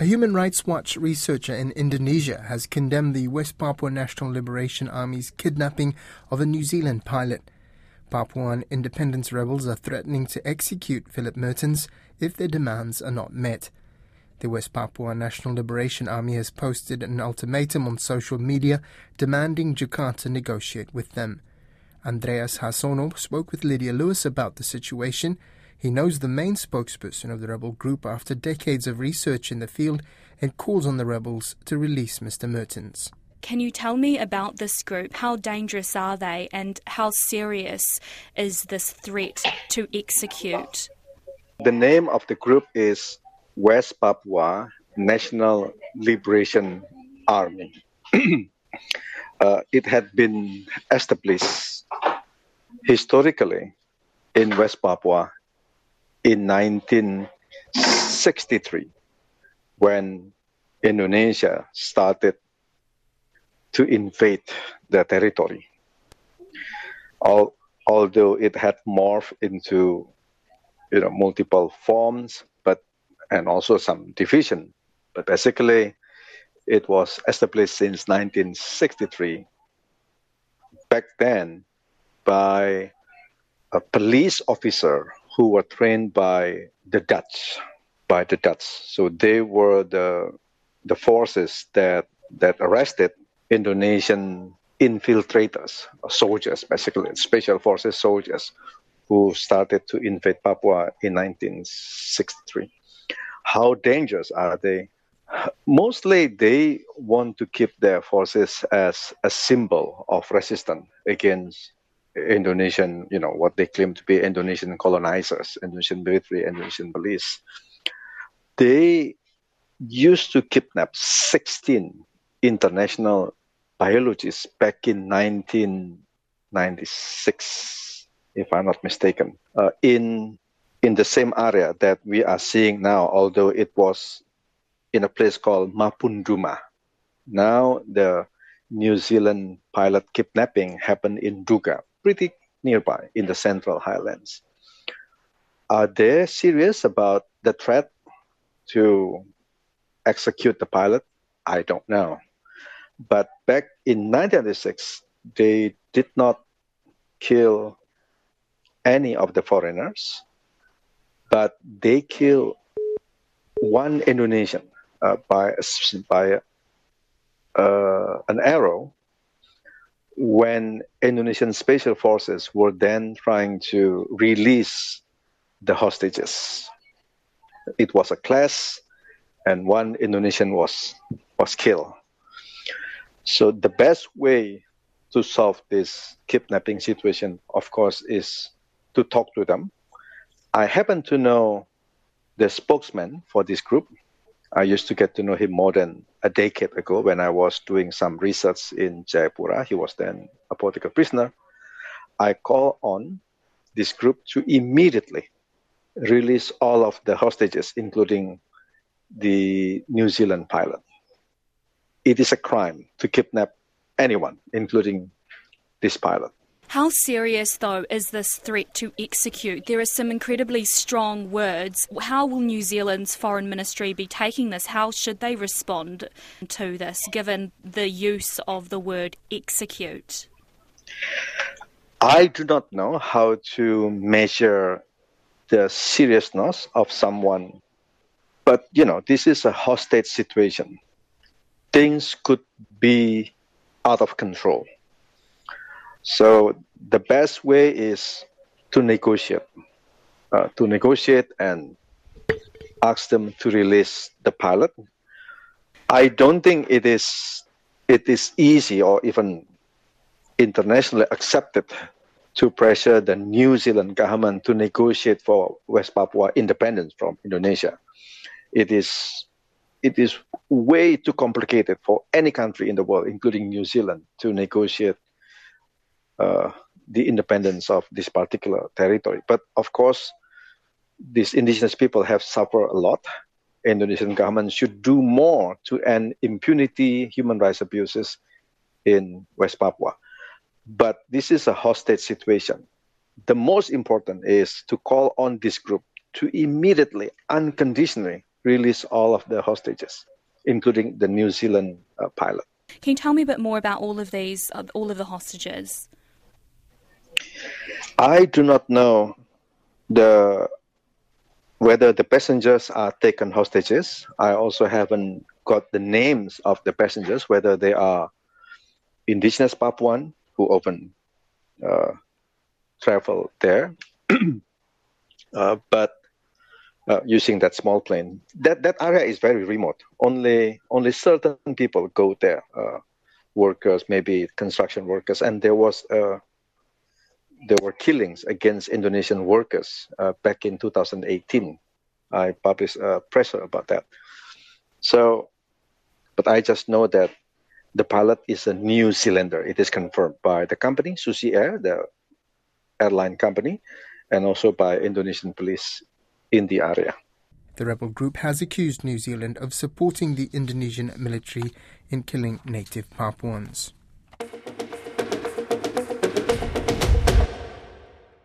A Human Rights Watch researcher in Indonesia has condemned the West Papua National Liberation Army's kidnapping of a New Zealand pilot. Papuan independence rebels are threatening to execute Philip Mehrtens if their demands are not met. The West Papua National Liberation Army has posted an ultimatum on social media demanding Jakarta negotiate with them. Andreas Harsono spoke with Lydia Lewis about the situation he knows the main spokesperson of the rebel group after decades of research in the field and calls on the rebels to release Mr. Mehrtens. Can you tell me about this group? How dangerous are they, and how serious is this threat to execute? The name of the group is West Papua National Liberation Army. uh, it had been established historically in West Papua in 1963 when Indonesia started to invade the territory. All, although it had morphed into you know multiple forms but and also some division but basically it was established since 1963 back then by a police officer who were trained by the Dutch, by the Dutch. So they were the the forces that that arrested Indonesian infiltrators, soldiers, basically special forces soldiers, who started to invade Papua in 1963. How dangerous are they? Mostly, they want to keep their forces as a symbol of resistance against Indonesian, you know, what they claim to be Indonesian colonizers, Indonesian military, Indonesian police. They used to kidnap 16 international biologists back in 1996, if I'm not mistaken, uh, in in the same area that we are seeing now, although it was in a place called Mapenduma. Now the New Zealand pilot kidnapping happened in Duga, pretty nearby in the Central Highlands. Are they serious about the threat to execute the pilot? I don't know. But back in 1996, they did not kill any of the foreigners, but they killed one Indonesian uh, by by uh, an arrow when Indonesian special forces were then trying to release the hostages. It was a clash, and one Indonesian was was killed. So the best way to solve this kidnapping situation, of course, is to talk to them. I happen to know the spokesman for this group. I used to get to know him more than a decade ago when I was doing some research in Jayapura. He was then a political prisoner. I call on this group to immediately release all of the hostages, including the New Zealand pilot. It is a crime to kidnap anyone, including this pilot. How serious, though, is this threat to execute? There are some incredibly strong words. How will New Zealand's foreign ministry be taking this? How should they respond to this, given the use of the word execute? I do not know how to measure the seriousness of someone, but you know, this is a hostage situation. Things could be out of control so the best way is to negotiate, uh, to negotiate and ask them to release the pilot. I don't think it is it is easy or even internationally accepted to pressure the New Zealand government to negotiate for West Papua independence from Indonesia. It is it is way too complicated for any country in the world, including New Zealand, to negotiate uh, the independence of this particular territory. But of course, these indigenous people have suffered a lot. Indonesian government should do more to end impunity, human rights abuses in West Papua. But this is a hostage situation. The most important is to call on this group to immediately, unconditionally release all of the hostages, including the New Zealand uh, pilot. Can you tell me a bit more about all of these, uh, all of the hostages? I do not know the whether the passengers are taken hostages. I also haven't got the names of the passengers, whether they are indigenous Papuan who often uh, travel there, uh, but uh, using that small plane. That that area is very remote. Only only certain people go there. Uh, workers, maybe construction workers, and there was uh, there were killings against Indonesian workers uh, back in 2018. I published a presser about that. So, but I just know that the pilot is a New Zealander. It is confirmed by the company, Susi Air, the airline company, and also by Indonesian police in the area. The rebel group has accused New Zealand of supporting the Indonesian military in killing native Papuans.